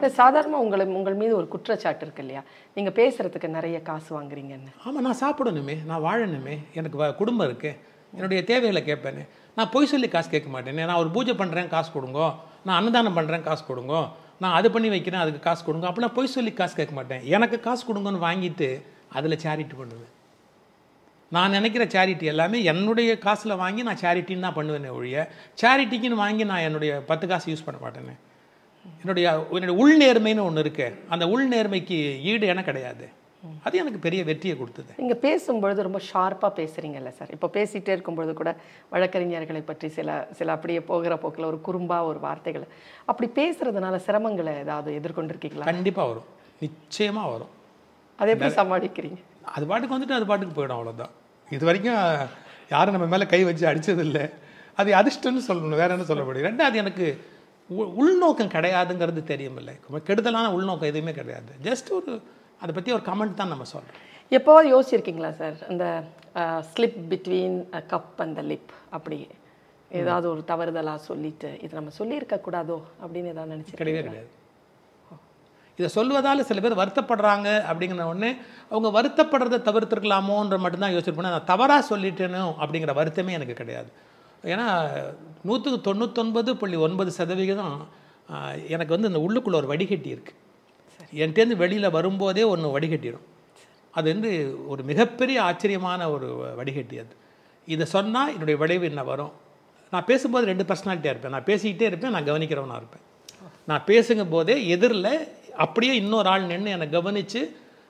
இல்லை சாதாரணமாக உங்களை உங்கள் மீது ஒரு குற்றச்சாட்டு இருக்கு இல்லையா? நீங்கள் பேசுகிறதுக்கு நிறைய காசு வாங்குறீங்கன்னு. ஆமாம் நான் சாப்பிடணுமே நான் வாழணுமே எனக்கு வ- குடும்பம் இருக்கு என்னுடைய தேவைகளை கேட்பேனே. நான் பொய் சொல்லி காசு கேட்க மாட்டேனே. நான் ஒரு பூஜை பண்ணுறேன் காசு கொடுங்க. நான் அன்னதானம் பண்ணுறேன் காசு கொடுங்க. நான் அது பண்ணி வைக்கிறேன் அதுக்கு காசு கொடுங்க. அப்படின்னா பொய் சொல்லி காசு கேட்க மாட்டேன். எனக்கு காசு கொடுங்கன்னு வாங்கிட்டு அதில் சேரிட்டி பண்ணுவேன். நான் நினைக்கிற சேரிட்டி எல்லாமே என்னுடைய காசில் வாங்கி நான் சேரிட்டின்னு தான் பண்ணுவேனே ஒழிய சேரிட்டிக்குன்னு வாங்கி நான் என்னுடைய பத்து காசு யூஸ் பண்ண மாட்டேனே. என்னுடைய என்னுடைய உள் நேர்மைன்னு ஒன்று இருக்கு. அந்த உள் நேர்மைக்கு ஈடு என கிடையாது. அது எனக்கு பெரிய வெற்றியை கொடுத்தது. நீங்கள் பேசும்பொழுது ரொம்ப ஷார்ப்பாக பேசுகிறீங்கல்ல சார். இப்போ பேசிகிட்டே இருக்கும்பொழுது கூட வழக்கறிஞர்களை பற்றி சில சில அப்படியே போகிற போக்கில் ஒரு குறும்பா ஒரு வார்த்தைகள். அப்படி பேசுறதுனால சிரமங்களை ஏதாவது எதிர்கொண்டிருக்கீங்களா? கண்டிப்பாக வரும். நிச்சயமாக வரும். அதை எப்படி சமாளிக்கிறீங்க? அது பாட்டுக்கு வந்துட்டு அது பாட்டுக்கு போயிடும் அவ்வளோதான் இது வரைக்கும் யாரும் நம்ம மேலே கை வச்சு அடிச்சதில்லை. அது அதிர்ஷ்டம்னு சொல்லணும். வேற என்ன சொல்ல முடியும்? ரெண்டாவது எனக்கு உள்நோக்கம் கிடையாதுங்கிறது தெரியுமில்லை. கெடுதலான உள்நோக்கம் எதுவுமே கிடையாது. ஜஸ்ட் ஒரு அதை பற்றி ஒரு கமெண்ட் தான் நம்ம சொல்கிறோம் எப்போவாது யோசிச்சிருக்கீங்களா சார்? அந்த ஸ்லிப் பிட்வீன் கப் அந்த லிப் அப்படி. ஏதாவது ஒரு தவறுதலாக சொல்லிட்டு இது நம்ம சொல்லியிருக்க கூடாதோ அப்படின்னு ஏதாவது நினச்சிருக்கீங்க கிடையவே கிடையாது. இதை சொல்வதால் சில பேர் வருத்தப்படுறாங்க அப்படிங்கிற உடனே அவங்க வருத்தப்படுறதை தவிர்த்திருக்கலாமோன்ற மட்டும்தான் யோசிச்சிருப்பேன் நான் தவறாக சொல்லிட்டேனோ அப்படிங்கிற வருத்தமே எனக்கு கிடையாது. ஏன்னா நூற்றுக்கு தொண்ணூத்தொன்பது புள்ளி ஒன்பது சதவிகிதம் எனக்கு வந்து இந்த உள்ளுக்குள்ள ஒரு வடிகட்டி இருக்குது என்கிட்டேருந்து வெளியில் வரும்போதே ஒன்று வடிகட்டிடும் அது வந்து ஒரு மிகப்பெரிய ஆச்சரியமான ஒரு வடிகட்டி அது. இதை சொன்னால் என்னுடைய விளைவு என்ன வரும்? நான் பேசும்போது ரெண்டு பர்சனாலிட்டியாக இருப்பேன். நான் பேசிக்கிட்டே இருப்பேன் நான் கவனிக்கிறவனா இருப்பேன். நான் பேசுகும் போதே எதிரில் அப்படியே இன்னொரு ஆள் நின்று என்னை கவனித்து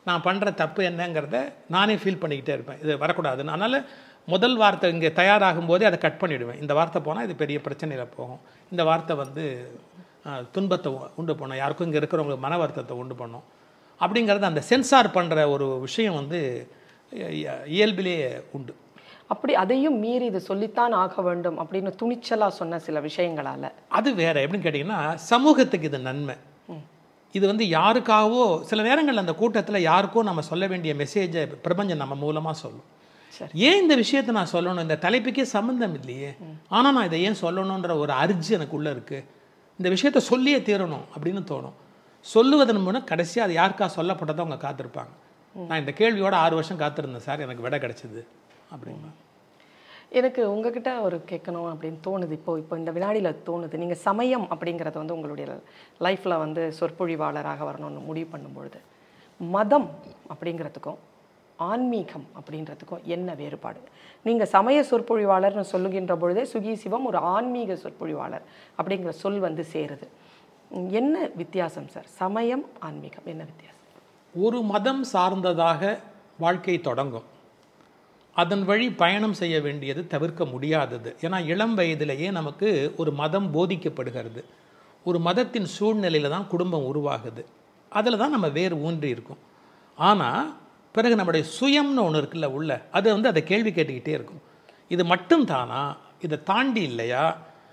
நான் பண்ணுற தப்பு என்னங்கிறத நானே ஃபீல் பண்ணிக்கிட்டே இருப்பேன். இது வரக்கூடாதுன்னு. அதனால் முதல் வார்த்தை இங்கே தயாராகும் போதே அதை கட் பண்ணிவிடுவேன் இந்த வார்த்தை போனால் இது பெரிய பிரச்சனையில் போகும். இந்த வார்த்தை வந்து துன்பத்தை உண்டு பண்ணும். யாருக்கும் இங்கே இருக்கிறவங்களுக்கு மன வருத்தத்தை உண்டு பண்ணும். அப்படிங்கிறது அந்த சென்சார் பண்ணுற ஒரு விஷயம் வந்து இயல்பிலேயே உண்டு. அப்படி அதையும் மீறி இது சொல்லித்தான் ஆக வேண்டும் அப்படின்னு துணிச்சலாக சொன்ன சில விஷயங்களால. அது வேற. எப்படின்னு கேட்டிங்கன்னா சமூகத்துக்கு இது நன்மை. இது வந்து யாருக்காகவோ சில நேரங்களில் அந்த கூட்டத்தில் யாருக்கோ நம்ம சொல்ல வேண்டிய மெசேஜை பிரபஞ்சம் நம்ம மூலமாக சொல்லும். ஏன் இந்த விஷயத்தை நான் சொல்லணும்? இந்த தலைப்புக்கே சம்மந்தம் இல்லையே. ஆனால் நான் இதை ஏன் சொல்லணுன்ற ஒரு அர்ஜி எனக்குள்ளே இருக்குது இந்த விஷயத்தை சொல்லியே தீரணும் அப்படின்னு தோணும். சொல்லுவதன் மூலம் கடைசியாக அது யாருக்கா சொல்லப்பட்டதோ அவங்க காத்திருப்பாங்க. நான் இந்த கேள்வியோட ஆறு வருஷம் காத்திருந்தேன் சார். எனக்கு விடை கிடைச்சது அப்படின்னா. எனக்கு உங்ககிட்ட ஒரு கேட்கணும் அப்படின்னு தோணுது இப்போ. இப்போ இந்த வினாடியில் தோணுது. நீங்கள் சமயம் அப்படிங்கிறத வந்து உங்களுடைய லைஃப்பில் வந்து சொற்பொழிவாளராக வரணும்னு முடிவு பண்ணும்பொழுது மதம் அப்படிங்கிறதுக்கும் ஆன்மீகம் அப்படின்றதுக்கும் என்ன வேறுபாடு? நீங்கள் சமய சொற்பொழிவாளர்னு சொல்லுகின்ற பொழுதே சுகி சிவம் ஒரு ஆன்மீக சொற்பொழிவாளர் அப்படிங்கிற சொல் வந்து சேருது. என்ன வித்தியாசம் சார்? சமயம் ஆன்மீகம் என்ன வித்தியாசம்? ஒரு மதம் சார்ந்ததாக வாழ்க்கை தொடங்கும். அதன் வழி பயணம் செய்ய வேண்டியது தவிர்க்க முடியாதது. ஏன்னா இளம் வயதிலேயே நமக்கு ஒரு மதம் போதிக்கப்படுகிறது. ஒரு மதத்தின் சூழ்நிலையில் தான் குடும்பம் உருவாகுது. அதில் தான் நம்ம வேறு ஊன்றி இருக்கும். ஆனால் பிறகு நம்முடைய சுயம்னு ஒன்று இருக்குல்ல உள்ள அது வந்து அதை கேள்வி கேட்டுக்கிட்டே இருக்கும். இது மட்டும் தானா? இதை தாண்டி இல்லையா?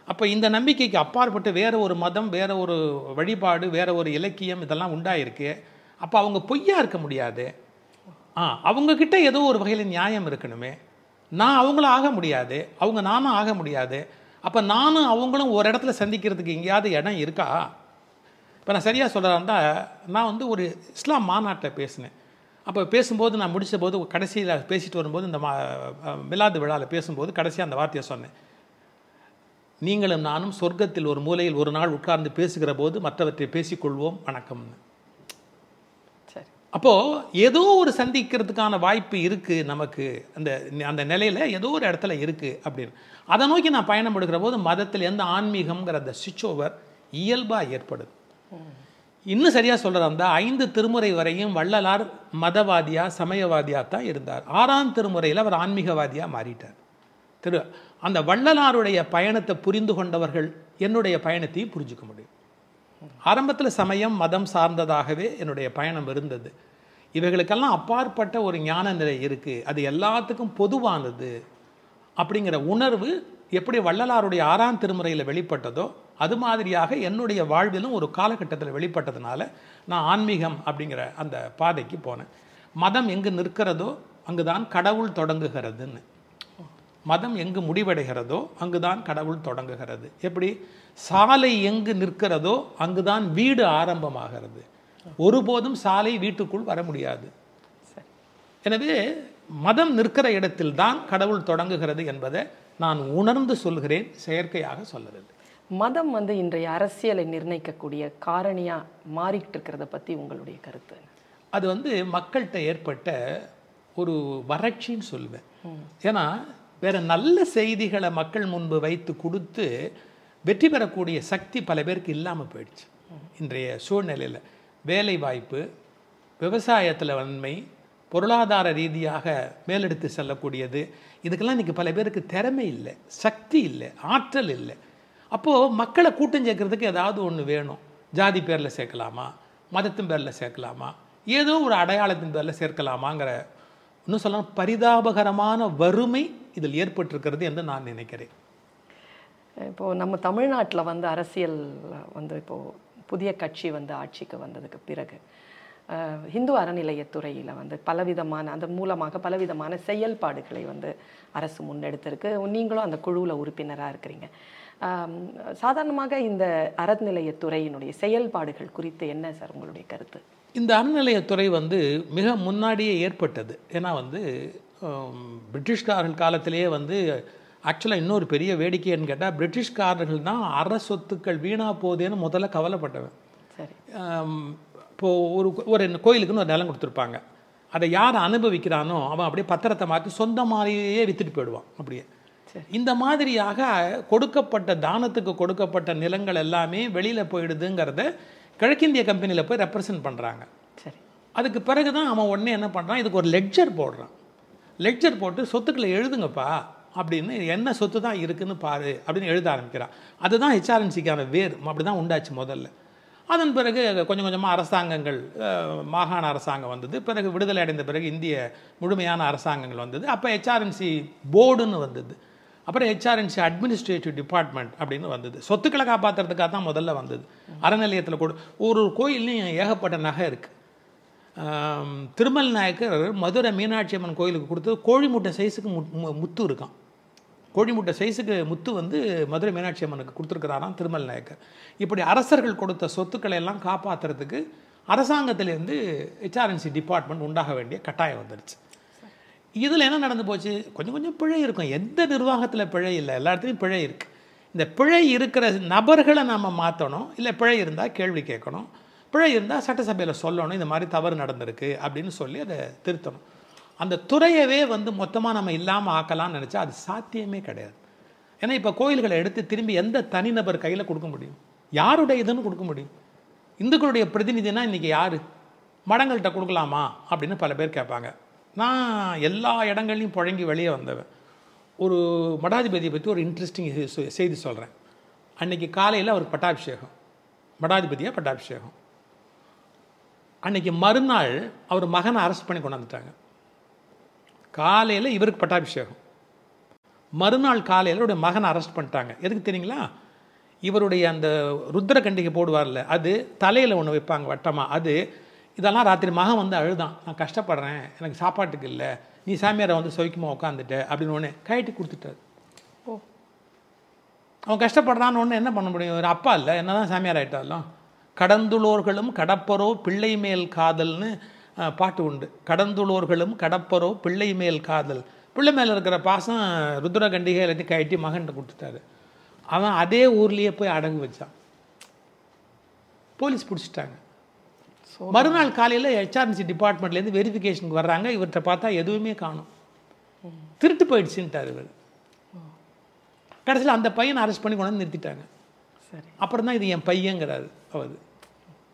அப்போ இந்த நம்பிக்கைக்கு அப்பாற்பட்டு வேறு ஒரு மதம் வேறு ஒரு வழிபாடு வேறு ஒரு இலக்கியம் இதெல்லாம் உண்டாயிருக்கு. அப்போ அவங்க பொய்யா இருக்க முடியாது. ஆ அவங்கக்கிட்ட ஏதோ ஒரு வகையில் நியாயம் இருக்கணுமே. நான் அவங்களும் ஆக முடியாது. அவங்க நானும் ஆக முடியாது. அப்போ நானும் அவங்களும் ஒரு இடத்துல சந்திக்கிறதுக்கு எங்கேயாவது இடம் இருக்கா? இப்போ நான் சரியாக சொல்கிறதா நான் வந்து ஒரு இஸ்லாம் மாநாட்டில் பேசினேன். அப்போ பேசும்போது நான் முடிச்ச போது கடைசியில் பேசிட்டு வரும்போது இந்த மா மிலாது விழாவில் பேசும்போது கடைசியாக அந்த வார்த்தையை சொன்னேன். நீங்களும் நானும் சொர்க்கத்தில் ஒரு மூலையில் ஒரு நாள் உட்கார்ந்து பேசுகிற போது மற்றவற்றை பேசிக்கொள்வோம். வணக்கம்னு. சரி. அப்போது ஏதோ ஒரு சந்திக்கிறதுக்கான வாய்ப்பு இருக்குது நமக்கு. அந்த அந்த நிலையில் ஏதோ ஒரு இடத்துல இருக்குது அப்படின்னு. அதை நோக்கி நான் பயணம் எடுக்கிற போது மதத்தில் எந்த ஆன்மீகம்ங்கிற அந்த சுவிட்ச் ஓவர் இயல்பாக ஏற்படுது. இன்னும் சரியாக சொல்கிறதா இருந்தால் ஐந்து திருமுறை வரையும் வள்ளலார் மதவாதியாக சமயவாதியாக தான் இருந்தார். ஆறாம் திருமுறையில் அவர் ஆன்மீகவாதியாக மாறிட்டார். திரு அந்த வள்ளலாருடைய பயணத்தை புரிந்து கொண்டவர்கள் என்னுடைய பயணத்தையும் புரிஞ்சுக்க முடியும். ஆரம்பத்தில் சமயம் மதம் சார்ந்ததாகவே என்னுடைய பயணம் இருந்தது. இவைகளுக்கெல்லாம் அப்பாற்பட்ட ஒரு ஞான நிலை இருக்குது அது எல்லாத்துக்கும் பொதுவானது. அப்படிங்கிற உணர்வு எப்படி வள்ளலாருடைய ஆறாம் திருமுறையில் வெளிப்பட்டதோ அது மாதிரியாக என்னுடைய வாழ்விலும் ஒரு காலகட்டத்தில் வெளிப்பட்டதுனால நான் ஆன்மீகம் அப்படிங்கிற அந்த பாதைக்கு போனேன். மதம் எங்கு நிற்கிறதோ அங்குதான் கடவுள் தொடங்குகிறதுன்னு. மதம் எங்கு முடிவடைகிறதோ அங்குதான் கடவுள் தொடங்குகிறது. எப்படி? சாலை எங்கு நிற்கிறதோ அங்குதான் வீடு ஆரம்பமாகிறது. ஒருபோதும் சாலை வீட்டுக்குள் வர முடியாது. எனவே மதம் நிற்கிற இடத்தில்தான் கடவுள் தொடங்குகிறது என்பதை நான் உணர்ந்து சொல்கிறேன் செயற்கையாக சொல்லவில்லை மதம் வந்து இன்றைய அரசியலை நிர்ணயிக்கக்கூடிய காரணியா மாறிட்டு இருக்கிறத பத்தி உங்களுடைய கருத்து? அது வந்து மக்கள்கிட்ட ஏற்பட்ட ஒரு வறட்சின்னு சொல்லுவேன். ஏன்னா வேற நல்ல செய்திகளை மக்கள் முன்பு வைத்து கொடுத்து வெற்றி பெறக்கூடிய சக்தி பல பேருக்கு இல்லாமல் போயிடுச்சு. இன்றைய சூழ்நிலையில் வேலை வாய்ப்பு விவசாயத்தில் வன்மை பொருளாதார ரீதியாக மேலெடுத்து செல்லக்கூடியது இதுக்கெல்லாம் இன்னைக்கு பல பேருக்கு திறமை இல்லை சக்தி இல்லை ஆற்றல் இல்லை. அப்போது மக்களை கூட்டம் சேர்க்கறதுக்கு ஏதாவது ஒன்று வேணும். ஜாதி பேரில் சேர்க்கலாமா? மதத்தின் பேரில் சேர்க்கலாமா? ஏதோ ஒரு அடையாளத்தின் பேரில் சேர்க்கலாமாங்கிற இன்னும் சொல்லணும் பரிதாபகரமான வறுமை இதில் ஏற்பட்டிருக்கிறது என்று நான் நினைக்கிறேன். இப்போது நம்ம தமிழ்நாட்டில் வந்து அரசியல் வந்து இப்போது புதிய கட்சி வந்து ஆட்சிக்கு வந்ததுக்கு பிறகு இந்து அறநிலையத்துறையில் வந்து பலவிதமான அந்த மூலமாக பலவிதமான செயல்பாடுகளை வந்து அரசு முன்னெடுத்திருக்கு. நீங்களும் அந்த குழுவில் உறுப்பினராக இருக்கிறீங்க. சாதாரணமாக இந்த அறநிலையத்துறையினுடைய செயல்பாடுகள் குறித்து என்ன சார் உங்களுடைய கருத்து? இந்த அறநிலையத்துறை வந்து மிக முன்னாடியே ஏற்பட்டது. ஏன்னா வந்து ஹம், பிரிட்டிஷ்காரர்கள் காலத்திலேயே வந்து ஆக்சுவலாக இன்னொரு பெரிய வேடிக்கைன்னு கேட்டால் பிரிட்டிஷ்காரர்கள் தான் அற சொத்துக்கள் வீணா போகுதேன்னு முதல்ல கவலைப்பட்டவன். சரி. ஆம், இப்போ ஒரு ஒரு கோயிலுக்குன்னு ஒரு நிலம் கொடுத்துருப்பாங்க. அதை யார் அனுபவிக்கிறானோ அவன் அப்படியே பத்திரத்தை மாற்றி சொந்த மாதிரியே வித்துட்டு போயிடுவான் அப்படியே. இந்த மாதிரியாக கொடுக்கப்பட்ட தானத்துக்கு கொடுக்கப்பட்ட நிலங்கள் எல்லாமே வெளியில் போயிடுதுங்கிறத கிழக்கிந்திய கம்பெனியில் போய் ரெப்ரசன்ட் பண்ணுறாங்க சரி. அதுக்கு பிறகு தான் அவன் உடனே என்ன பண்ணுறான் இதுக்கு ஒரு லெட்ஜர் போடுறான். லெட்ஜர் போட்டு சொத்துக்களை எழுதுங்கப்பா அப்படின்னு என்ன சொத்து தான் இருக்குன்னு பாரு அப்படின்னு எழுத ஆரம்பிக்கிறான். அதுதான் ஹெச்ஆர்என்சிக்கான வேர். அப்படி தான் உண்டாச்சு முதல்ல. அதன் பிறகு கொஞ்சம் கொஞ்சமாக அரசாங்கங்கள் மாகாண அரசாங்கம் வந்தது. பிறகு விடுதலை அடைந்த பிறகு இந்திய முழுமையான அரசாங்கங்கள் வந்தது. அப்போ ஹெச்ஆர்என்சி போர்டுன்னு வந்தது. அப்புறம் ஹெச்ஆர்என்சி அட்மினிஸ்ட்ரேட்டிவ் டிபார்ட்மெண்ட் அப்படின்னு வந்தது. சொத்துக்களை காப்பாற்றுறதுக்காக தான் முதல்ல வந்தது. அறநிலையத்தில் கூட ஒரு ஒரு கோயில்லையும் ஏகப்பட்ட நகை இருக்குது திருமல் நாயக்கர் மதுரை மீனாட்சி அம்மன் கோயிலுக்கு கொடுத்தது கோழி முட்டை சைஸுக்கு மு- மு- முத்து இருக்கான். கோழி முட்டை சைஸுக்கு முத்து வந்து மதுரை மீனாட்சி அம்மனுக்கு கொடுத்துருக்கிறாராம் திருமல் நாயக்கர். இப்படி அரசர்கள் கொடுத்த சொத்துக்களை எல்லாம் காப்பாற்றுறதுக்கு அரசாங்கத்திலேருந்து ஹெச்ஆர்என்சி டிபார்ட்மெண்ட் உண்டாக வேண்டிய கட்டாயம் வந்துடுச்சு இதில் என்ன நடந்து போச்சு? கொஞ்சம் கொஞ்சம் பிழை இருக்கும். எந்த நிர்வாகத்தில் பிழை இல்லை? எல்லா இடத்துலையும் பிழை இருக்குது இந்த பிழை இருக்கிற நபர்களை நாம் மாற்றணும் இல்லை பிழை இருந்தால் கேள்வி கேட்கணும். பிழை இருந்தால் சட்டசபையில் சொல்லணும். இந்த மாதிரி தவறு நடந்திருக்கு அப்படின்னு சொல்லி அதை திருத்தணும். அந்த துறையவே வந்து மொத்தமாக நம்ம இல்லாமல் ஆக்கலாம்னு நினச்சா அது சாத்தியமே கிடையாது. ஏன்னா இப்போ கோயில்களை எடுத்து திரும்பி எந்த தனிநபர் கையில் கொடுக்க முடியும்? யாருடைய இதுன்னு கொடுக்க முடியும்? இந்துக்களுடைய பிரதிநிதினா இன்றைக்கி யார்? மடங்கள்கிட்ட கொடுக்கலாமா? அப்படின்னு பல பேர் கேட்பாங்க. நான் எல்லா இடங்கள்லையும் புழங்கி வெளியே வந்தவன். ஒரு மடாதிபதியை பற்றி ஒரு இன்ட்ரெஸ்டிங் செய்தி சொல்கிறேன் அன்னைக்கு காலையில் அவருக்கு பட்டாபிஷேகம். மடாதிபதியாக பட்டாபிஷேகம். அன்னைக்கு மறுநாள் அவர் மகனை அரெஸ்ட் பண்ணி கொண்டாந்துட்டாங்க. காலையில் இவருக்கு பட்டாபிஷேகம். மறுநாள் காலையில் அவருடைய மகனை அரெஸ்ட் பண்ணிட்டாங்க. எதுக்கு தெரியுங்களா? இவருடைய அந்த ருத்ர கண்டிகை போடுவார்ல அது தலையில் ஒன்று வைப்பாங்க வட்டமாக அது இதெல்லாம் ராத்திரி மகன் வந்து அழுதான். நான் கஷ்டப்படுறேன். எனக்கு சாப்பாட்டுக்கு இல்லை. நீ சாமியாரை வந்து சௌக்கியமாக உட்காந்துட்ட அப்படின்னு ஒன்று கழட்டி கொடுத்துட்டாரு. ஓ. அவன் கஷ்டப்படுறான்னு ஒன்று என்ன பண்ண முடியும்? ஒரு அப்பா இல்லை. என்னதான் சாமியார் ஆயிட்டாலும். கடந்துளோர்களும் கடப்பரோ பிள்ளை மேல் காதல்னு பாட்டு உண்டு. கடந்துளோர்களும் கடப்பரோ பிள்ளை மேல் காதல். பிள்ளை மேலே இருக்கிற பாசம் ருத்ர கண்டிகை எல்லாத்தையும் கழட்டி மகன்கிட்ட கொடுத்துட்டாரு. அவன் அதே ஊர்லேயே போய் அடகு வச்சான். போலீஸ் பிடிச்சிட்டாங்க. மறுநாள் காலையில் ஹெச்ஆர்என்சி டிபார்ட்மெண்ட்லேருந்து வெரிஃபிகேஷனுக்கு வர்றாங்க. இவர்கிட்ட பார்த்தா எதுவுமே காணும். திருட்டு போயிடுச்சுன்ட்டார் இவர். கடைசியில் அந்த பையனை அரெஸ்ட் பண்ணி கொண்டு வந்து நிறுத்திட்டாங்க. சரி. அப்புறம் தான் இது என் பையங்கிறாரு அவர்.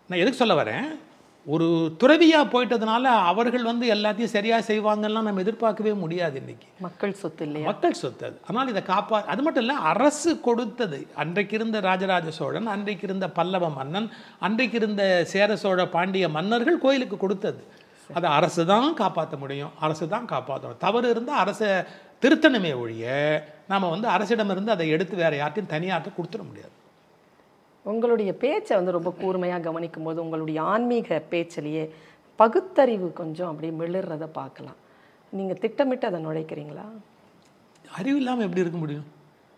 நான் எதுக்கு சொல்ல வரேன்? ஒரு துறவியாக போயிட்டதுனால அவர்கள் வந்து எல்லாத்தையும் சரியாக செய்வாங்கலாம் நம்ம எதிர்பார்க்கவே முடியாது இன்னைக்கு. மக்கள் சொத்து இல்லையா? மக்கள் சொத்து அது. ஆனால் இதை காப்பா அது மட்டும் இல்லை அரசு கொடுத்தது. அன்றைக்கு இருந்த ராஜராஜ சோழன் அன்றைக்கு இருந்த பல்லவ மன்னன் அன்றைக்கு இருந்த சேர சோழ பாண்டிய மன்னர்கள் கோயிலுக்கு கொடுத்தது. அதை அரசு தான் காப்பாற்ற முடியும். அரசு தான் காப்பாற்றணும் தவறு இருந்தால் அரசை திருத்தணுமே ஒழிய நாம் வந்து அரசிடமிருந்து அதை எடுத்து வேற யார்ட்டையும் தனியார்ட்ட கொடுத்துட முடியாது. உங்களுடைய பேச்சை வந்து ரொம்ப கூர்மையாக கவனிக்கும் போது உங்களுடைய ஆன்மீக பேச்சிலேயே பகுத்தறிவு கொஞ்சம் அப்படியே மிளறத பார்க்கலாம். நீங்கள் திட்டமிட்டு அதை நுழைக்கிறீங்களா? அறிவு இல்லாமல் எப்படி இருக்க முடியும்?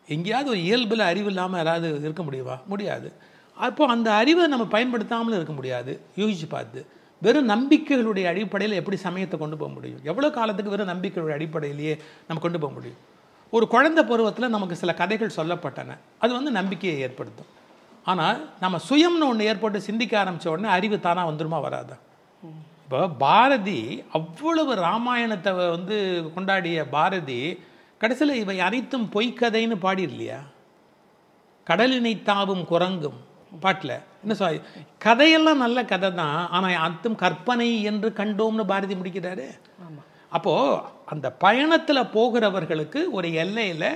எங்கேயாவது ஒரு இயல்பில் அறிவு இல்லாமல் யாராவது இருக்க முடியுமா? முடியாது. அப்போ அந்த அறிவை நம்ம பயன்படுத்தாமலும் இருக்க முடியாது. யோசிச்சு பார்த்து. வெறும் நம்பிக்கைகளுடைய அடிப்படையில் எப்படி சமயத்தை கொண்டு போக முடியும்? எவ்வளோ காலத்துக்கு வெறும் நம்பிக்கைகளுடைய அடிப்படையிலேயே நம்ம கொண்டு போக முடியும்? ஒரு குழந்தை பருவத்தில் நமக்கு சில கதைகள் சொல்லப்பட்டன. அது வந்து நம்பிக்கையை ஏற்படுத்தும். ஆனால் நம்ம சுயம்னு ஒன்று ஏற்பட்டு சிந்திக்க ஆரம்பிச்ச உடனே அறிவு தானாக வந்துருமா வராதா. இப்போ பாரதி அவ்வளவு ராமாயணத்தை வந்து கொண்டாடிய பாரதி கடைசியில் இவை அனைத்தும் பொய்க்கதைன்னு பாடிடலையா கடலினை தாவும் குரங்கும் பாட்டில். என்ன சொல் கதையெல்லாம் நல்ல கதை தான் ஆனால் அத்தும் கற்பனை என்று கண்டோம்னு பாரதி முடிக்கிறாரு. அப்போது அந்த பயணத்தில் போகிறவர்களுக்கு ஒரு எல்லையில்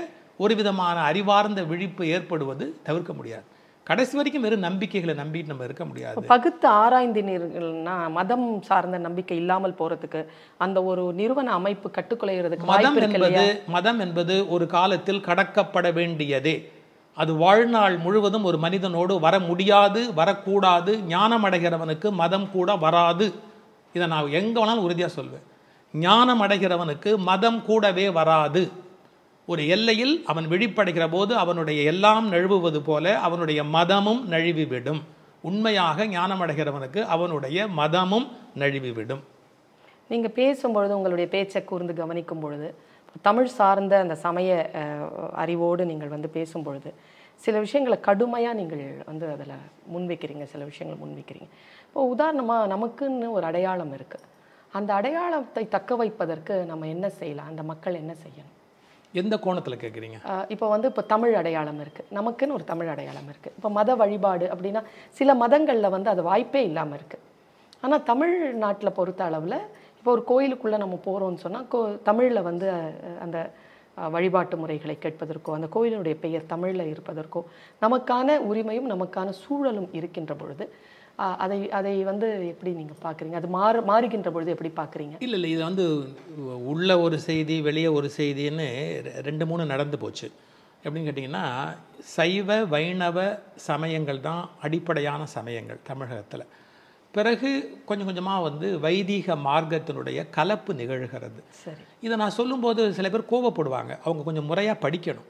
ஒரு விதமான அறிவார்ந்த விழிப்பு ஏற்படுவது தவிர்க்க முடியாது. கடைசி வரைக்கும் வெறும் நம்பிக்கைகளை நம்பிட்டு நம்ம இருக்க முடியாது. பகுத்து ஆராய்ந்தினீர்கள்னா மதம் சார்ந்த நம்பிக்கை இல்லாமல் போறதுக்கு அந்த ஒரு நிறுவன அமைப்பு கட்டுக்குலைகிறதுக்கு மதம் என்பது மதம் என்பது ஒரு காலத்தில் கடக்கப்பட வேண்டியதே. அது வாழ்நாள் முழுவதும் ஒரு மனிதனோடு வர முடியாது வரக்கூடாது. ஞானம் அடைகிறவனுக்கு மதம் கூட வராது. இதை நான் எங்க வேணாலும் உறுதியாக சொல்வேன். ஞானம் அடைகிறவனுக்கு மதம் கூடவே வராது. ஒரு எல்லையில் அவன் விழிப்படைகிற போது அவனுடைய எல்லாம் நழுவுவது போல அவனுடைய மதமும் நழுவிவிடும். உண்மையாக ஞானம் அடைகிறவனுக்கு அவனுடைய மதமும் நழுவிவிடும். நீங்கள் பேசும்பொழுது உங்களுடைய பேச்சை கூர்ந்து கவனிக்கும் பொழுது தமிழ் சார்ந்த அந்த சமய அறிவோடு நீங்கள் வந்து பேசும்பொழுது சில விஷயங்களை கடுமையாக நீங்கள் வந்து அதில் முன்வைக்கிறீங்க சில விஷயங்களை முன்வைக்கிறீங்க. இப்போ உதாரணமாக நமக்குன்னு ஒரு அடையாளம் இருக்குது அந்த அடையாளத்தை தக்க வைப்பதற்கு நம்ம என்ன செய்யலாம்? அந்த மக்கள் என்ன செய்யணும்? எந்த கோணத்தில் கேட்குறீங்க இப்போ வந்து இப்போ தமிழ் அடையாளம் இருக்குது நமக்குன்னு ஒரு தமிழ் அடையாளம் இருக்குது இப்போ மத வழிபாடு அப்படின்னா சில மதங்களில் வந்து அது வாய்ப்பே இல்லாமல் இருக்குது ஆனால் தமிழ்நாட்டில் பொறுத்த அளவில் இப்போ ஒரு கோயிலுக்குள்ளே நம்ம போகிறோம்னு சொன்னால் கோ தமிழில் வந்து அந்த வழிபாட்டு முறைகளை கேட்பதற்கோ அந்த கோயிலினுடைய பெயர் தமிழில் இருப்பதற்கோ நமக்கான உரிமையும் நமக்கான சூழலும் இருக்கின்ற பொழுது அதை அதை வந்து எப்படி நீங்க பாக்குறீங்க? அது மாறு மாறுகின்ற பொழுது எப்படி பாக்குறீங்க? இல்லை இல்லை இது வந்து உள்ள ஒரு செய்தி வெளியே ஒரு செய்தின்னு ரெண்டு மூணு நடந்து போச்சு. எப்படின்னு கேட்டிங்கன்னா சைவ வைணவ சமயங்கள் தான் அடிப்படையான சமயங்கள் தமிழகத்தில். பிறகு கொஞ்சம் கொஞ்சமாக வந்து வைதீக மார்க்கத்தினுடைய கலப்பு நிகழ்கிறது. சரி. இதை நான் சொல்லும்போது சில பேர் கோவப்படுவாங்க. அவங்க கொஞ்சம் முறையாக படிக்கணும்.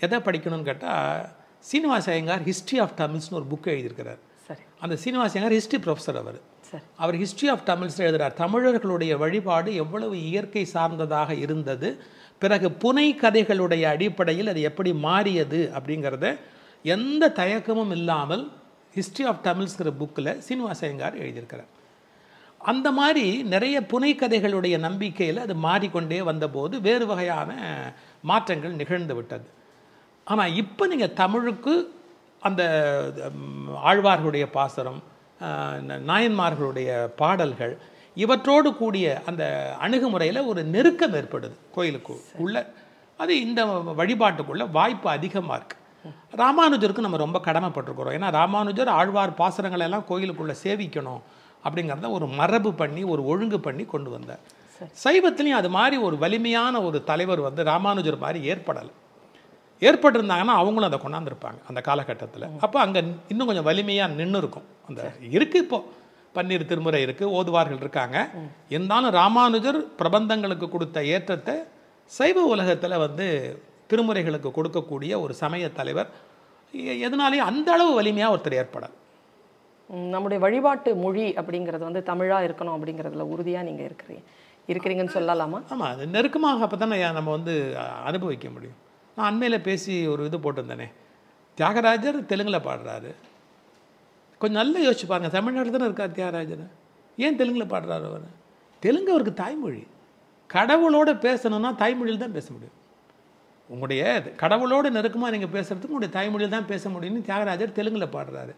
எதை படிக்கணும்னு கேட்டால் சீனிவாச ஐயங்கார் ஹிஸ்ட்ரி ஆஃப் தமிழ்ஸ்னு ஒரு புக் எழுதியிருக்கிறார். சரி. அந்த சீனிவாச ஐயங்கார் ஹிஸ்ட்ரி ப்ரொஃபஸர் அவர். அவர் ஹிஸ்ட்ரி ஆஃப் தமிழ்ஸ் எழுதுறார். தமிழர்களுடைய வழிபாடு எவ்வளவு இயற்கை சார்ந்ததாக இருந்தது பிறகு புனை கதைகளுடைய அடிப்படையில் அது எப்படி மாறியது அப்படிங்கிறத எந்த தயக்கமும் இல்லாமல் ஹிஸ்ட்ரி ஆஃப் தமிழ்ஸ்ங்கிற புக்கில் சீனிவாசயங்கார் எழுதியிருக்கிறார். அந்த மாதிரி நிறைய புனைக்கதைகளுடைய நம்பிக்கையில் அது மாறிக்கொண்டே வந்தபோது வேறு வகையான மாற்றங்கள் நிகழ்ந்து விட்டது. ஆனால் இப்போ நீங்கள் தமிழுக்கு அந்த ஆழ்வார்களுடைய பாசரம் நாயன்மார்களுடைய பாடல்கள் இவற்றோடு கூடிய அந்த அணுகுமுறையில் ஒரு நெருக்கம் ஏற்படுது கோயிலுக்கு உள்ள. அது இந்த வழிபாட்டுக்குள்ள வாய்ப்பு அதிகமாக இருக்கு. ராமானுஜருக்கு நம்ம ரொம்ப கடமைப்பட்டிருக்கிறோம். ஏன்னா ராமானுஜர் ஆழ்வார் பாசரங்களை எல்லாம் கோயிலுக்குள்ள சேவிக்கணும் அப்படிங்கிறத ஒரு மரபு பண்ணி ஒரு ஒழுங்கு பண்ணி கொண்டு வந்தார். சைவத்திலையும் அது மாதிரி ஒரு வலிமையான ஒரு தலைவர் வந்து ராமானுஜர் மாதிரி ஏற்படலை. ஏற்பட்டிருந்தாங்கன்னா அவங்களும் அதை கொண்டாந்துருப்பாங்க அந்த காலகட்டத்தில். அப்போ அங்கே இன்னும் கொஞ்சம் வலிமையாக நின்று இருக்கும் அந்த இருக்கு இப்போ. பன்னீர் திருமுறை இருக்கு ஓதுவார்கள் இருக்காங்க. இருந்தாலும் ராமானுஜர் பிரபந்தங்களுக்கு கொடுத்த ஏற்றத்தை சைவ உலகத்தில் வந்து திருமுறைகளுக்கு கொடுக்கக்கூடிய ஒரு சமய தலைவர். எதனாலேயும் அந்த அளவு வலிமையாக ஒருத்தர் ஏற்படார் ம், நம்முடைய வழிபாட்டு மொழி அப்படிங்கிறது வந்து தமிழா இருக்கணும் அப்படிங்கிறதுல உறுதியா நீங்க இருக்கிறீங்க இருக்கிறீங்கன்னு சொல்லலாமா? ஆமாம் அது நெருக்கமாக அப்போ தானே நம்ம வந்து அனுபவிக்க முடியும். நான் அண்மையில் பேசி ஒரு இது போட்டிருந்தேனே. தியாகராஜர் தெலுங்கில் பாடுறாரு. கொஞ்சம் நல்லா யோசிச்சு பாருங்க. தமிழ்நாட்டில் தானே இருக்கார் தியாகராஜர். ஏன் தெலுங்கில் பாடுறாரு அவர்? தெலுங்கு அவருக்கு தாய்மொழி. கடவுளோட பேசணும்னா தாய்மொழியில் தான் பேச முடியும். உங்களுடைய கடவுளோடு நெருக்கமாக நீங்கள் பேசுகிறதுக்கு உங்களுடைய தாய்மொழியில் தான் பேச முடியும்னு தியாகராஜர் தெலுங்கில் பாடுறாரு.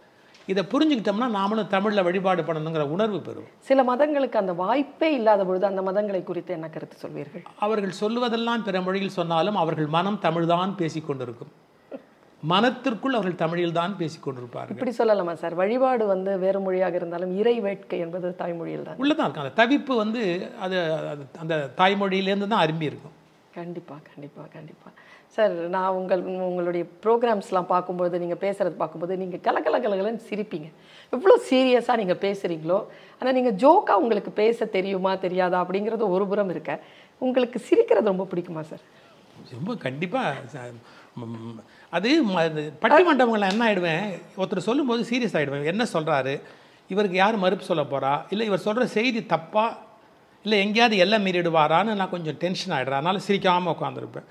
இதை புரிஞ்சுக்கிட்டோம்னா நாமளும் தமிழில் வழிபாடு பண்ணணுங்கிற உணர்வு பெறுவோம். சில மதங்களுக்கு அந்த வாய்ப்பே இல்லாத பொழுது அந்த மதங்களை குறித்து என்ன கருத்து சொல்வீர்கள்? அவர்கள் சொல்வதெல்லாம் பிற மொழியில் சொன்னாலும் அவர்கள் மனம் தமிழ்தான் பேசிக் கொண்டிருக்கும். மனத்திற்குள் அவர்கள் தமிழில் தான் பேசிக் கொண்டிருப்பார்கள். இப்படி சொல்லலாமா சார்? வழிபாடு வந்து வேறு மொழியாக இருந்தாலும் இறை வேட்கை என்பது தாய்மொழியில் தான். உள்ளதான் இருக்கும். அந்த தவிப்பு வந்து அது அந்த தாய்மொழியிலேருந்து தான் அரும்பி இருக்கும் கண்டிப்பா கண்டிப்பா கண்டிப்பா. சார் நான் உங்கள் உங்களுடைய ப்ரோக்ராம்ஸ்லாம் பார்க்கும்போது நீங்கள் பேசுகிறது பார்க்கும்போது நீங்கள் கலகல கலகலன்னு சிரிப்பீங்க. எவ்வளோ சீரியஸாக நீங்கள் பேசுகிறீங்களோ ஆனால் நீங்கள் ஜோக்காக உங்களுக்கு பேச தெரியுமா தெரியாதா அப்படிங்கிறது ஒரு புறம் இருக்க. உங்களுக்கு சிரிக்கிறது ரொம்ப பிடிக்குமா சார்? ரொம்ப கண்டிப்பாக அது ம- இது என்ன ஆகிடுவேன் ஒருத்தர் சொல்லும்போது சீரியஸ் ஆகிடுவேன் என்ன சொல்கிறாரு இவருக்கு யார் மறுப்பு சொல்ல போகிறா இல்லை இவர் சொல்கிற செய்தி தப்பாக இல்லை எங்கேயாவது எல்லை மீறிடுவாரான்னு நான் கொஞ்சம் டென்ஷன் ஆகிடுறேன் அதனால சிரிக்காமல் உட்காந்துருப்பேன்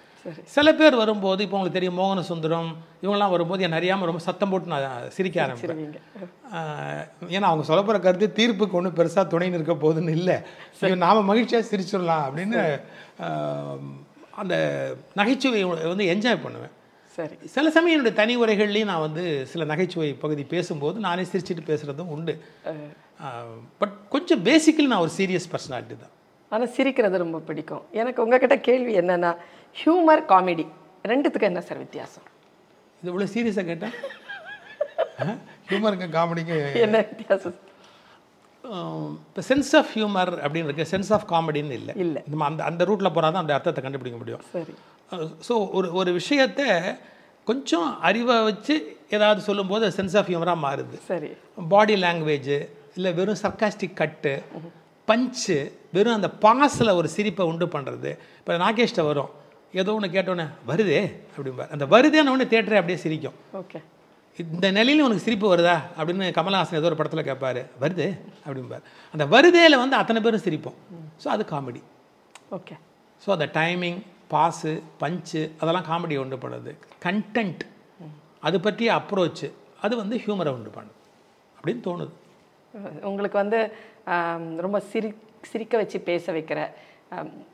சில பேர் வரும்போது இப்போ உங்களுக்கு தெரியும் மோகன சுந்தரம் இவங்கெல்லாம் வரும்போது என்ன அறியாமல் ரொம்ப சத்தம் போட்டு நான் சிரிக்க ஆரம்பிப்பேன். ஏன்னா அவங்க சொல்ல போகிற கருத்து தீர்ப்புக்கு ஒன்றும் பெருசாக துணை நிற்க போகுதுன்னு இல்லை. நாம மகிழ்ச்சியாக சிரிச்சிடலாம் அப்படின்னு அந்த நகைச்சுவை வந்து என்ஜாய் பண்ணுவேன். சரி. சில சமயம் என்னுடைய தனி உரைகள்லையும் நான் வந்து சில நகைச்சுவை பகுதி பேசும்போது நானே சிரிச்சிட்டு பேசுகிறதும் உண்டு. பட் கொஞ்சம் பேசிக்கலி நான் ஒரு சீரியஸ் பர்சனாலிட்டி தான். ஆனா சிரிக்கிறது ரொம்ப பிடிக்கும். எனக்கு உங்ககிட்ட கேள்வி என்னன்னா ஹியூமர் காமெடி. ரெண்டுத்துக்கும் என்ன சார் வித்தியாசம்? இது இவ்வளோ சீரியஸாக கேட்டேன் ஹியூமருக்கு காமெடிக்கு என்ன வித்தியாசம்? இப்போ சென்ஸ் ஆஃப் ஹியூமர் அப்படின்னு இருக்கு. சென்ஸ் ஆஃப் காமெடின்னு இல்லை. இல்ல. நம்ம அந்த அந்த ரூட்டில் போனால் தான் அந்த அர்த்தத்தை கண்டுபிடிக்க முடியும். சரி. ஸோ ஒரு ஒரு விஷயத்தை கொஞ்சம் அறிவை வச்சு ஏதாவது சொல்லும்போது சென்ஸ் ஆஃப் ஹியூமராக மாறுது. சரி. பாடி லாங்குவேஜ் இல்லை வெறும் சர்க்காஸ்டிக் கட்டு பஞ்சு வெறும் அந்த பாஸில் ஒரு சிரிப்பை உண்டு பண்ணுறது இப்போ நாகேஷ்ட வரும். ஏதோ ஒன்று கேட்டோன்னே வருதே அப்படிம்பார் அந்த வருதேன்னு ஒன்று தேட்டரே அப்படியே சிரிக்கும். ஓகே. இந்த நிலையில உனக்கு சிரிப்பு வருதா? அப்படின்னு கமலஹாசன் ஏதோ ஒரு படத்தில் கேட்பாரு வருது அப்படிம்பார் அந்த வருதேல வந்து அத்தனை பேரும் சிரிப்போம். ஸோ அது காமெடி ஓகே. ஸோ அந்த டைமிங் பாஸு பஞ்சு அதெல்லாம் காமெடி உண்டு பண்ணுது கண்டென்ட் அது பற்றிய அப்ரோச்சு அது வந்து ஹியூமரை உண்டு பண்ணுது அப்படின்னு தோணுது. உங்களுக்கு வந்து ரொம்ப சிரி சிரிக்க வச்சு பேச வைக்கிற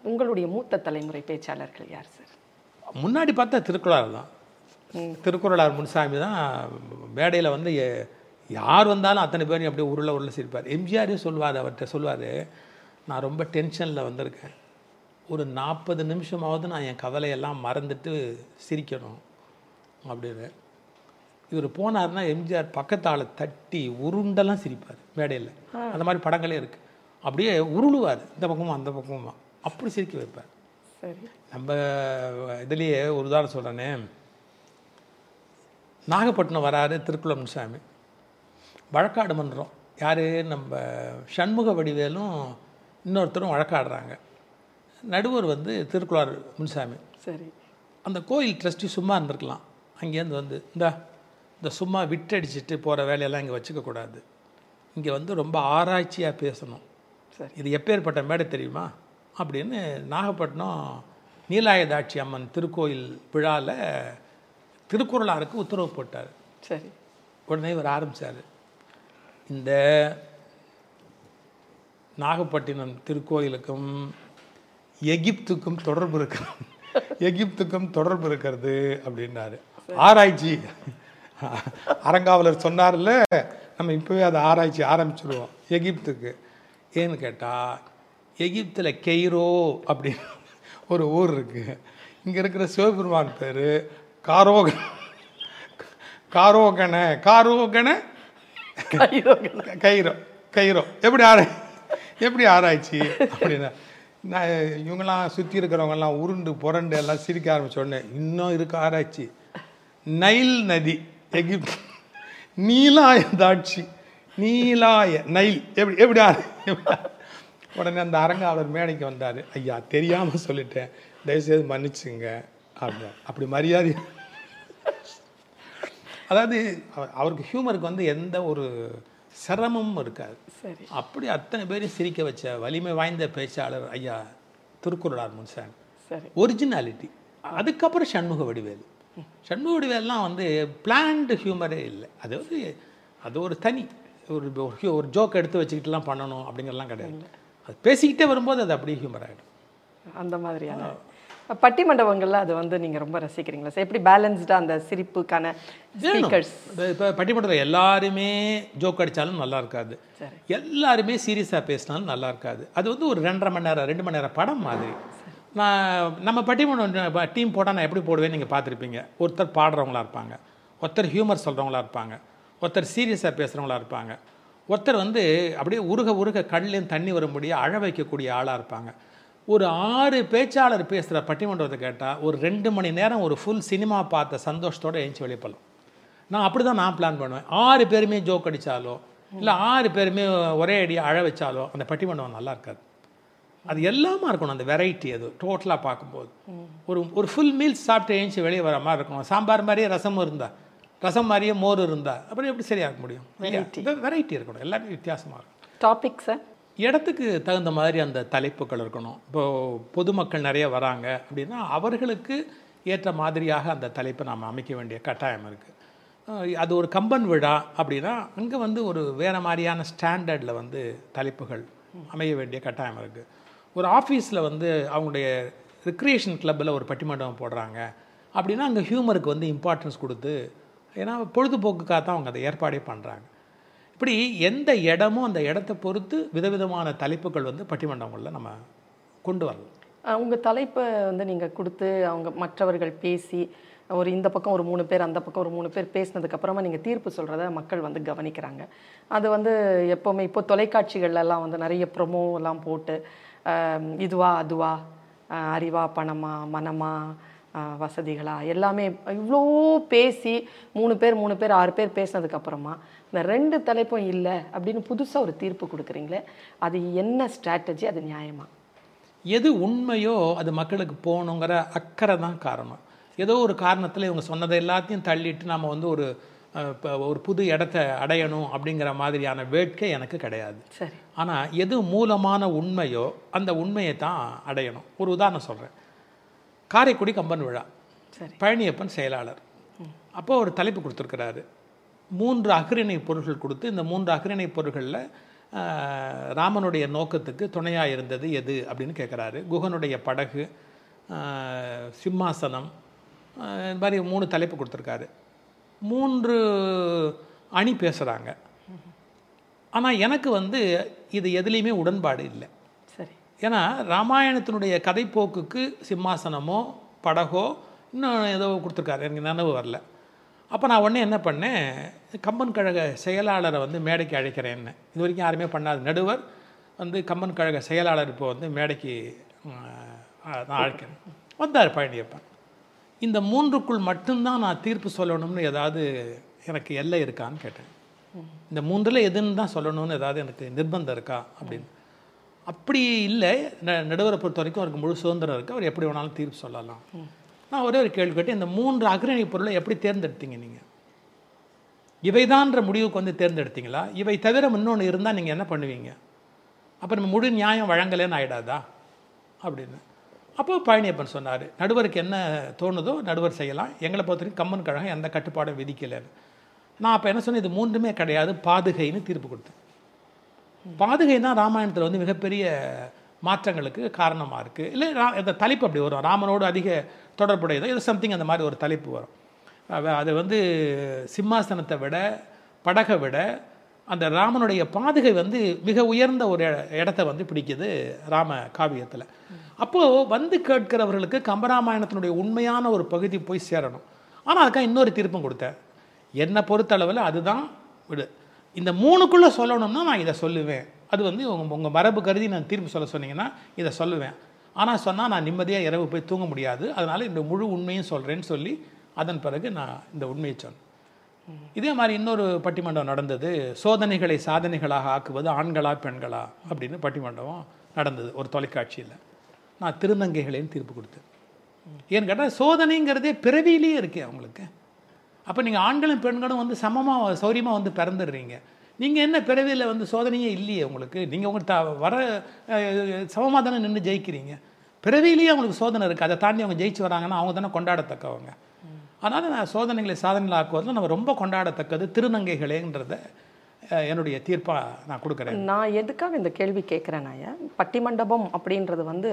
உங்களுடைய மூத்த தலைமுறை பேச்சாளர்கள் யார் சார்? முன்னாடி பார்த்தா திருக்குறளார் தான். திருக்குறளார் முன்சாமி தான் மேடையில் வந்து யார் வந்தாலும் அத்தனை பேரையும் அப்படியே உருள உருள சிரிப்பார். எம்ஜிஆரே சொல்லுவார் அவர்கிட்ட சொல்லுவார் நான் ரொம்ப டென்ஷனில் வந்திருக்கேன். ஒரு நாற்பது நிமிஷமாவது நான் என் கவலையெல்லாம் மறந்துட்டு சிரிக்கணும் அப்படின்னு. இவர் போனார்னா எம்ஜிஆர் பக்கத்தால தட்டி உருண்டெல்லாம் சிரிப்பார் மேடையில். அந்த மாதிரி படங்களே இருக்குது அப்படியே உருளுவார் இந்த பக்கமும் அந்த பக்கமுமா அப்படி சிரிக்க வைப்பார் சரி. நம்ம இதுலேயே ஒரு உதாரணம் சொல்கிறேனே நாகப்பட்டினம் வராரு திருக்குளம் முனுசாமி வழக்காடு மன்றம். யார்? நம்ம சண்முக வடிவேலும் இன்னொருத்தரும் வழக்காடுறாங்க. நடுவர் வந்து திருக்குளார் முனுசாமி. சரி. அந்த கோயில் ட்ரஸ்டி சும்மா இருந்திருக்கலாம். அங்கேருந்து வந்து இந்த இந்த சும்மா விட்டடிச்சிட்டு போகிற வேலையெல்லாம் இங்கே வச்சுக்கக்கூடாது இங்கே வந்து ரொம்ப ஆராய்ச்சியாக பேசணும். சரி. இது எப்பேற்பட்ட மேடை தெரியுமா? அப்படின்னு நாகப்பட்டினம் நீலாயதாட்சி அம்மன் திருக்கோயில் விழாவில் திருக்குறளாருக்கு உத்தரவு போட்டார். சரி. உடனே இவர் ஆரம்பிச்சார். இந்த நாகப்பட்டினம் திருக்கோயிலுக்கும் எகிப்துக்கும் தொடர்பு இருக்கு. எகிப்துக்கும் தொடர்பு இருக்கிறது அப்படின்னாரு. ஆராய்ச்சி. அரங்காவலர் சொன்னார்ல நம்ம இப்போவே அதை ஆராய்ச்சி ஆரம்பிச்சிருவோம் எகிப்துக்கு. ஏன்னு கேட்டால் எகிப்தில் கெய்ரோ அப்படின்னு ஒரு ஊர் இருக்கு. இங்கே இருக்கிற சிவபெருமான் பேர் காரோக காரோகன காரோகன? கைரோகன். கைரோ கைரோ எப்படி ஆராய் எப்படி ஆராய்ச்சி அப்படின்னா நான் இவங்கெல்லாம் சுற்றி இருக்கிறவங்கெல்லாம் உருண்டு புரண்டு எல்லாம் சிரிக்க ஆரம்பிச்ச உடனே இன்னும் இருக்கு ஆராய்ச்சி. நைல் நதி எகிப்து. நீலாய தாட்சி. நீலாய நைல். எப்படி எப்படி ஆராய் உடனே அந்த அரங்காவலர் மேடைக்கு வந்தார். ஐயா தெரியாமல் சொல்லிட்டேன். தயவுசெய்து மன்னிச்சுங்க அப்படின்னா அப்படி மரியாதை. அதாவது அவ- அவருக்கு ஹியூமருக்கு வந்து எந்த ஒரு சிரமமும் இருக்காது. சரி. அப்படி அத்தனை பேரையும் சிரிக்க வச்ச வலிமை வாய்ந்த பேச்சாளர் ஐயா திருக்குறளார் முன்சாமி சரி. ஒரிஜினாலிட்டி. அதுக்கப்புறம் சண்முக வடிவேல். சண்முக வடிவேல்லாம் வந்து பிளான்டு ஹியூமரே இல்லை. அது வந்து அது ஒரு தனி. ஒரு ஒரு- ஒரு ஜோக் எடுத்து வச்சுக்கிட்டுலாம் பண்ணணும் அப்படிங்கிறலாம் கிடையாது. அது பேசிக்கிட்டே வரும்போது அது அப்படியே ஹியூமர் ஆகிடும் அந்த மாதிரியான. பட்டிமண்டபங்கள்ல அது வந்து நீங்க ரொம்ப ரசிக்கிறீங்களா? சார் எப்படி பேலன்ஸ்டா அந்த சிரிப்புக்கான ஸ்பீக்கர்ஸ் இப்போ பட்டிமன்றத்தில் எல்லாருமே ஜோக் அடித்தாலும் நல்லா இருக்காது. எல்லாருமே சீரியஸாக பேசினாலும் நல்லா இருக்காது. அது வந்து ஒரு ரெண்டரை மணி நேரம் ரெண்டு மணி நேரம் படம் மாதிரி. நான் நம்ம பட்டிமன்றம் டீம் போட்டால் நான் எப்படி போடுவேன்னு நீங்கள் பார்த்துருப்பீங்க. ஒருத்தர் பாடுறவங்களா இருப்பாங்க. ஒருத்தர் ஹியூமர் சொல்கிறவங்களா இருப்பாங்க. ஒருத்தர் சீரியஸாக பேசுகிறவங்களா இருப்பாங்க. ஒருத்தர் வந்து அப்படியே உருக உருக கண்லேயும் தண்ணி வரும்படியே அழ வைக்கக்கூடிய ஆளாக இருப்பாங்க. ஒரு ஆறு பேச்சாளர் பேசுகிற பட்டிமன்றத்தை கேட்டால் ஒரு ரெண்டு மணி நேரம் ஒரு ஃபுல் சினிமா பார்த்த சந்தோஷத்தோட எழுந்து வெளியே போகலாம் நான் அப்படி தான் நான் பிளான் பண்ணுவேன். ஆறு பேருமே ஜோக் அடித்தாலோ இல்லை ஆறு பேருமே ஒரே அடியாக அழ வச்சாலோ அந்த பட்டிமன்றம் நல்லா இருக்காது. அது எல்லாமே இருக்கணும் அந்த வெரைட்டி அது டோட்டலாக பார்க்கும்போது. ஒரு ஒரு ஃபுல் மீல்ஸ் சாப்பிட்டு எழுந்துச்சி வெளியே வர மாதிரி இருக்கணும். சாம்பார் மாதிரியே ரசமும் இருந்தா. ரசம் மாதிரியே மோர் இருந்தா அப்புறம் எப்படி சரியாக முடியும்? வெரைட்டி இருக்கணும். எல்லாமே வித்தியாசமாக இருக்கும் டாபிக் சார் இடத்துக்கு தகுந்த மாதிரி அந்த தலைப்புகள் இருக்கணும். இப்போது பொதுமக்கள் நிறைய வராங்க அப்படின்னா அவர்களுக்கு ஏற்ற மாதிரியாக அந்த தலைப்பை நாம் அமைக்க வேண்டிய கட்டாயம் இருக்குது அது ஒரு கம்பன் விழா அப்படின்னா அங்கே வந்து ஒரு வேறு மாதிரியான ஸ்டாண்டர்டில் வந்து தலைப்புகள் அமைய வேண்டிய கட்டாயம் இருக்குது ஒரு ஆஃபீஸில் வந்து அவங்களுடைய ரிக்ரியேஷன் கிளப்பில் ஒரு பட்டிமண்டபம் போடுறாங்க. அப்படின்னா அங்கே ஹியூமருக்கு வந்து இம்பார்ட்டன்ஸ் கொடுத்து ஏன்னா பொழுதுபோக்குக்காக தான் அவங்க அதை ஏற்பாடே பண்ணுறாங்க இப்படி எந்த இடமும் அந்த இடத்த பொறுத்து விதவிதமான தலைப்புகள் வந்து பட்டிமண்டபங்களில் நம்ம கொண்டு வரலாம். உங்கள் தலைப்பை வந்து நீங்கள் கொடுத்து அவங்க மற்றவர்கள் பேசி ஒரு இந்த பக்கம் ஒரு மூணு பேர் அந்த பக்கம் ஒரு மூணு பேர் பேசினதுக்கப்புறமா நீங்கள் தீர்ப்பு சொல்கிறத மக்கள் வந்து கவனிக்கிறாங்க. அது வந்து எப்போவுமே இப்போ தொலைக்காட்சிகள்லாம் வந்து நிறைய ப்ரொமோ எல்லாம் போட்டு இதுவா அதுவா அறிவா பணமா மனமா வசதிகளா? எல்லாமே இவ்வளோ பேசி மூணு பேர் மூணு பேர் ஆறு பேர் பேசினதுக்கு அப்புறமா இந்த ரெண்டு தலைப்பும் இல்லை அப்படின்னு புதுசா ஒரு தீர்ப்பு கொடுக்குறீங்களே அது என்ன ஸ்ட்ராட்டஜி அது நியாயமா? எது உண்மையோ அது மக்களுக்கு போகணுங்கிற அக்கறை தான் காரணம். ஏதோ ஒரு காரணத்தில் இவங்க சொன்னதை எல்லாத்தையும் தள்ளிட்டு நம்ம வந்து ஒரு இப்ப ஒரு புது இடத்த அடையணும் அப்படிங்கிற மாதிரியான வேட்கை எனக்கு கிடையாது. சரி. ஆனால் எது மூலமான உண்மையோ அந்த உண்மையை தான் அடையணும். ஒரு உதாரணம் சொல்கிறேன் காரைக்குடி கம்பன் விழா. பழனியப்பன் செயலாளர். அப்போ ஒரு தலைப்பு கொடுத்துருக்கிறாரு. மூன்று அகிரிணை பொருட்கள் கொடுத்து இந்த மூன்று அகிரிணை பொருட்களில் ராமனுடைய நோக்கத்துக்கு துணையாக இருந்தது எது அப்படின்னு கேட்குறாரு குகனுடைய படகு சிம்மாசனம் இந்த மாதிரி மூணு தலைப்பு கொடுத்துருக்காரு. மூன்று அணி பேசுகிறாங்க ஆனால் எனக்கு வந்து இது எதுலேயுமே உடன்பாடு இல்லை. ஏன்னா ராமாயணத்தினுடைய கதைப்போக்குக்கு சிம்மாசனமோ படகோ இன்னும் ஏதோ கொடுத்துருக்காரு. எனக்கு நினைவு வரல. அப்போ நான் உடனே என்ன பண்ணேன்? கம்பன் கழக செயலாளரை வந்து மேடைக்கு அழைக்கிறேன்னு இது வரைக்கும் யாருமே பண்ணாது நடுவர் வந்து கம்பன் கழக செயலாளர் இப்போ வந்து மேடைக்கு நான் அழைக்கிறேன். வந்தார் பழனியப்பன் இந்த மூன்றுக்குள் மட்டும்தான் நான் தீர்ப்பு சொல்லணும்னு ஏதாவது எனக்கு எல்லை இருக்கான்னு கேட்டேன். இந்த மூன்றில் எதுன்னு தான் சொல்லணும்னு ஏதாவது எனக்கு நிர்பந்தம் இருக்கா அப்படின்னு. அப்படி இல்லை. ந- நடுவரை பொறுத்த வரைக்கும் அவருக்கு முழு சுதந்திரம் இருக்குது அவர் எப்படி வேணாலும் தீர்ப்பு சொல்லலாம். நான் ஒரே ஒரு கேள்வி கேட்டேன். இந்த மூன்று அக்ரணி பொருளை எப்படி தேர்ந்தெடுத்தீங்க நீங்கள் இவைதான்ற முடிவுக்கு வந்து தேர்ந்தெடுத்தீங்களா? இவை தவிர இன்னொன்று இருந்தால் நீங்கள் என்ன பண்ணுவீங்க? அப்போ நம்ம முழு நியாயம் வழங்கலைன்னு ஆயிடாதா? அப்படின்னு. அப்போ பழனியப்பன் சொன்னார் நடுவருக்கு என்ன தோணுதோ நடுவர் செய்யலாம். எங்களை பொறுத்த வரைக்கும் கம்மன் கழகம் எந்த கட்டுப்பாடும் விதிக்கலைன்னு. நான் அப்போ என்ன சொன்னேன்? இது மூன்றுமே கிடையாது பாதுகைன்னு தீர்ப்பு கொடுத்தேன். பாதுகை தான் ராமாயணத்தில் வந்து மிகப்பெரிய மாற்றங்களுக்கு காரணமாக இருக்குது இல்லை ரா இந்த தலைப்பு அப்படி வரும். ராமனோடு அதிக தொடர்புடையதோ? இது சம்திங் அந்த மாதிரி ஒரு தலைப்பு வரும். அது வந்து சிம்மாசனத்தை விட படகை விட அந்த ராமனுடைய பாதுகை வந்து மிக உயர்ந்த ஒரு இடத்த வந்து பிடிக்குது ராம காவியத்தில். அப்போது வந்து கேட்கிறவர்களுக்கு கம்பராமாயணத்தினுடைய உண்மையான ஒரு பகுதி போய் சேரணும். ஆனால் அதுக்காக இன்னொரு திருப்பம் கொடுத்தேன். என்னை பொறுத்தளவில் அதுதான் விடு. இந்த மூணுக்குள்ளே சொல்லணும்னா நான் இதை சொல்லுவேன். அது வந்து உங்கள் உங்கள் மரபு கருதி நான் தீர்ப்பு சொல்ல சொன்னீங்கன்னா இதை சொல்லுவேன். ஆனால் சொன்னால் நான் நிம்மதியாக இரவு போய் தூங்க முடியாது. அதனால் இந்த முழு உண்மையும் சொல்கிறேன்னு சொல்லி அதன் பிறகு நான் இந்த உண்மையை சொன்னேன். இதே மாதிரி இன்னொரு பட்டிமன்றம் நடந்தது. சோதனைகளை சாதனைகளாக ஆக்குவது ஆண்களா பெண்களா அப்படின்னு பட்டிமண்டபம் நடந்தது ஒரு தொலைக்காட்சியில். நான் திருநங்கைகளையும் தீர்ப்பு கொடுத்தேன். ஏன்னு கேட்டால் சோதனைங்கிறதே பிறவியிலேயே இருக்கே அவங்களுக்கு. அப்போ நீங்கள் ஆண்களும் பெண்களும் வந்து சமமாக சௌரியமாக வந்து பிறந்துடுறீங்க. நீங்கள் என்ன பிறவியில் வந்து சோதனையே இல்லையே உங்களுக்கு? நீங்கள் உங்கள் த வர சமமாக தானே நின்று ஜெயிக்கிறீங்க. பிறவியிலேயே அவங்களுக்கு சோதனை இருக்குது அதை தாண்டி அவங்க ஜெயிச்சு வராங்கன்னா அவங்க தானே கொண்டாடத்தக்கவங்க. அதனால் நான் சோதனைகளை சாதனைகள் ஆக்குவதில் நம்ம ரொம்ப கொண்டாடத்தக்கது திருநங்கைகளேன்றத என்னுடைய தீர்ப்பாக நான் கொடுக்குறேன். நான் எதுக்காக இந்த கேள்வி கேட்குறேன் நான் பட்டிமண்டபம் அப்படின்றது வந்து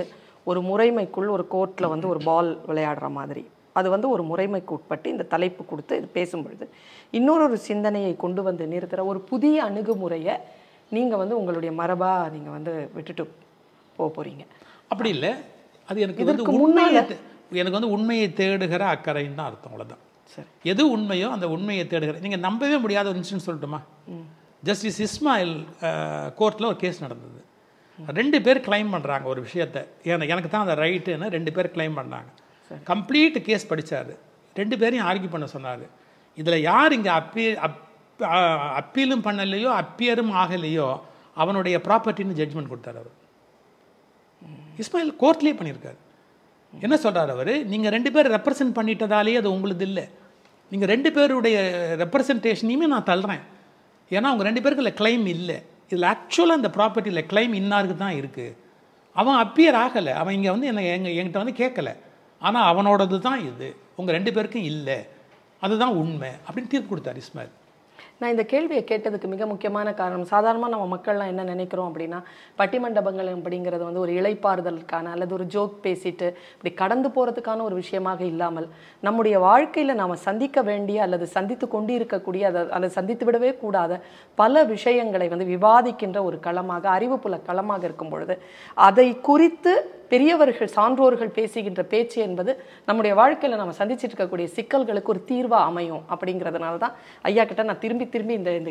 ஒரு முறைமைக்குள் ஒரு கோர்ட்டில் வந்து ஒரு பால் விளையாடுற மாதிரி. அது வந்து ஒரு முறைமைக்கு உட்பட்டு இந்த தலைப்பு கொடுத்து இது பேசும்பொழுது இன்னொரு ஒரு சிந்தனையை கொண்டு வந்து நிறுத்துகிற ஒரு புதிய அணுகுமுறையை நீங்கள் வந்து உங்களுடைய மரபாக நீங்கள் வந்து விட்டுட்டு போக போகிறீங்க அப்படி இல்லை. அது எனக்கு இதற்கு உண்மையை தே- எனக்கு வந்து உண்மையை தேடுகிற அக்கறைன்னு தான் அர்த்தம் அவ்வளோதான் சரி. எது உண்மையோ அந்த உண்மையை தேடுகிற நீங்கள் நம்பவே முடியாத ஒரு இன்சிடென்ட் சொல்லட்டுமா? ஜஸ்டிஸ் இஸ்மாயில் கோர்ட்டில் ஒரு கேஸ் நடந்தது. ரெண்டு பேர் கிளைம் பண்ணுறாங்க ஒரு விஷயத்தை. எனக்கு எனக்கு தான் அந்த ரைட்டுன்னு ரெண்டு பேர் கிளைம் பண்ணாங்க. கம்ப்ளீட் கேஸ் படித்தார் ரெண்டு பேரையும் ஆர்கியூ பண்ண சொன்னார். இதில் யார் இங்கே அப்பீ அப் அப்பீலும் பண்ணலையோ அப்பியரும் ஆகலையோ அவனுடைய ப்ராப்பர்ட்டின்னு ஜட்ஜ்மெண்ட் கொடுத்தாரு அவர். இஸ்மாயில் கோர்ட்லேயே பண்ணியிருக்காரு. என்ன சொல்கிறார் அவர்? நீங்கள் ரெண்டு பேர் ரெப்ரசன்ட் பண்ணிட்டதாலே அது உங்களுது இல்லை. நீங்கள் ரெண்டு பேருடைய ரெப்ரசன்டேஷனையுமே நான் தள்ளுறேன் ஏன்னா அவங்க ரெண்டு பேருக்கு இல்லை கிளைம் இல்லை. இதில் ஆக்சுவலாக அந்த ப்ராப்பர்ட்டியில் கிளைம் இன்னாருக்கு தான் இருக்குது அவன் அப்பியர் ஆகலை. அவன் இங்கே வந்து என்னை எங்கள் என்கிட்ட வந்து கேட்கல ஆனால் அவனோடது தான் இது. உங்கள் ரெண்டு பேருக்கும் இல்லை. அதுதான் உண்மை அப்படின்னு தீர்ப்பு கொடுத்தார் இஸ்மாயில். நான் இந்த கேள்வியை கேட்டதுக்கு மிக முக்கியமான காரணம் சாதாரணமாக நம்ம மக்கள்லாம் என்ன நினைக்கிறோம் அப்படின்னா பட்டிமண்டபங்கள் அப்படிங்கிறது வந்து ஒரு இளைப்பாறுதலுக்கான அல்லது ஒரு ஜோக் பேசிட்டு இப்படி கடந்து போகிறதுக்கான ஒரு விஷயமாக இல்லாமல் நம்முடைய வாழ்க்கையில் நாம் சந்திக்க வேண்டிய அல்லது சந்தித்து கொண்டு இருக்கக்கூடிய அதை அதை சந்தித்து விடவே கூடாத பல விஷயங்களை வந்து விவாதிக்கின்ற ஒரு களமாக அறிவுப்புல களமாக இருக்கும் பொழுது அதை குறித்து பெரியவர்கள் சான்றோர்கள் பேசுகின்ற பேச்சு என்பது நம்முடைய வாழ்க்கையில் நம்ம சந்திச்சிட்டு இருக்கக்கூடிய சிக்கல்களுக்கு ஒரு தீர்வா அமையும் அப்படிங்கிறதுனால தான் ஐயா கிட்ட நான் திரும்பி திரும்பி இந்த இந்த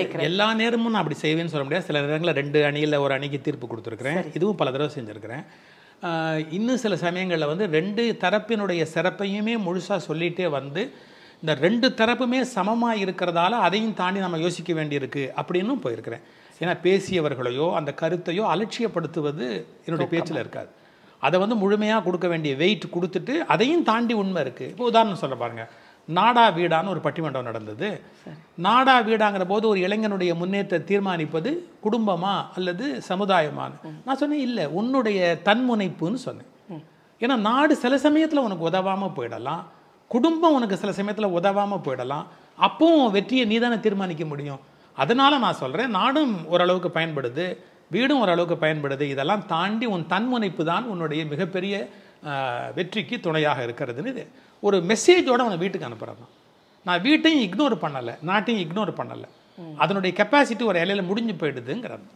கேட்குறேன். எல்லா நேரமும் நான் அப்படி செய்வேன்னு சொல்ல முடியாது. சில நேரங்களில் ரெண்டு அணியில் ஒரு அணிக்கு தீர்ப்பு கொடுத்துருக்குறேன். இதுவும் பல தடவை செஞ்சுருக்கிறேன். இன்னும் சில சமயங்களில் வந்து ரெண்டு தரப்பினுடைய சிறப்பையுமே முழுசாக சொல்லிகிட்டே வந்து இந்த ரெண்டு தரப்புமே சமமாக இருக்கிறதால அதையும் தாண்டி நம்ம யோசிக்க வேண்டியிருக்கு அப்படின்னும் போயிருக்கிறேன். ஏன்னா பேசியவர்களையோ அந்த கருத்தையோ அலட்சியப்படுத்துவது என்னுடைய பேச்சில் இருக்காது. அதை வந்து முழுமையாக கொடுக்க வேண்டிய வெயிட் கொடுத்துட்டு அதையும் தாண்டி உண்மை இருக்குது இப்போ உதாரணம் சொல்ல பாருங்க. நாடா வீடான்னு ஒரு பட்டிமன்றம் நடந்தது. நாடா வீடாங்கிற போது ஒரு இளைஞனுடைய முன்னேற்ற தீர்மானிப்பது குடும்பமா அல்லது சமுதாயமான்னு நான் சொன்னேன் இல்லை உன்னுடைய தன்முனைப்புன்னு சொன்னேன். ஏன்னா நாடு சில சமயத்தில் உனக்கு உதவாமல் போயிடலாம். குடும்பம் உனக்கு சில சமயத்தில் உதவாமல் போயிடலாம். அப்பவும் வெற்றியை நீ தானே தீர்மானிக்க முடியும்? அதனால நான் சொல்கிறேன் நாடும் ஓரளவுக்கு பயன்படுது வீடும் ஓரளவுக்கு பயன்படுது. இதெல்லாம் தாண்டி உன் தன்முனைப்பு தான் உன்னுடைய மிகப்பெரிய வெற்றிக்கு துணையாக இருக்கிறதுன்னு இது. ஒரு மெசேஜோட அவனை வீட்டுக்கு அனுப்புகிறதான் நான் வீட்டையும் இக்னோர் பண்ணலை நாட்டையும் இக்னோர் பண்ணலை. அதனுடைய கெப்பாசிட்டி ஒரு இலையில முடிஞ்சு போயிடுதுங்கிறது.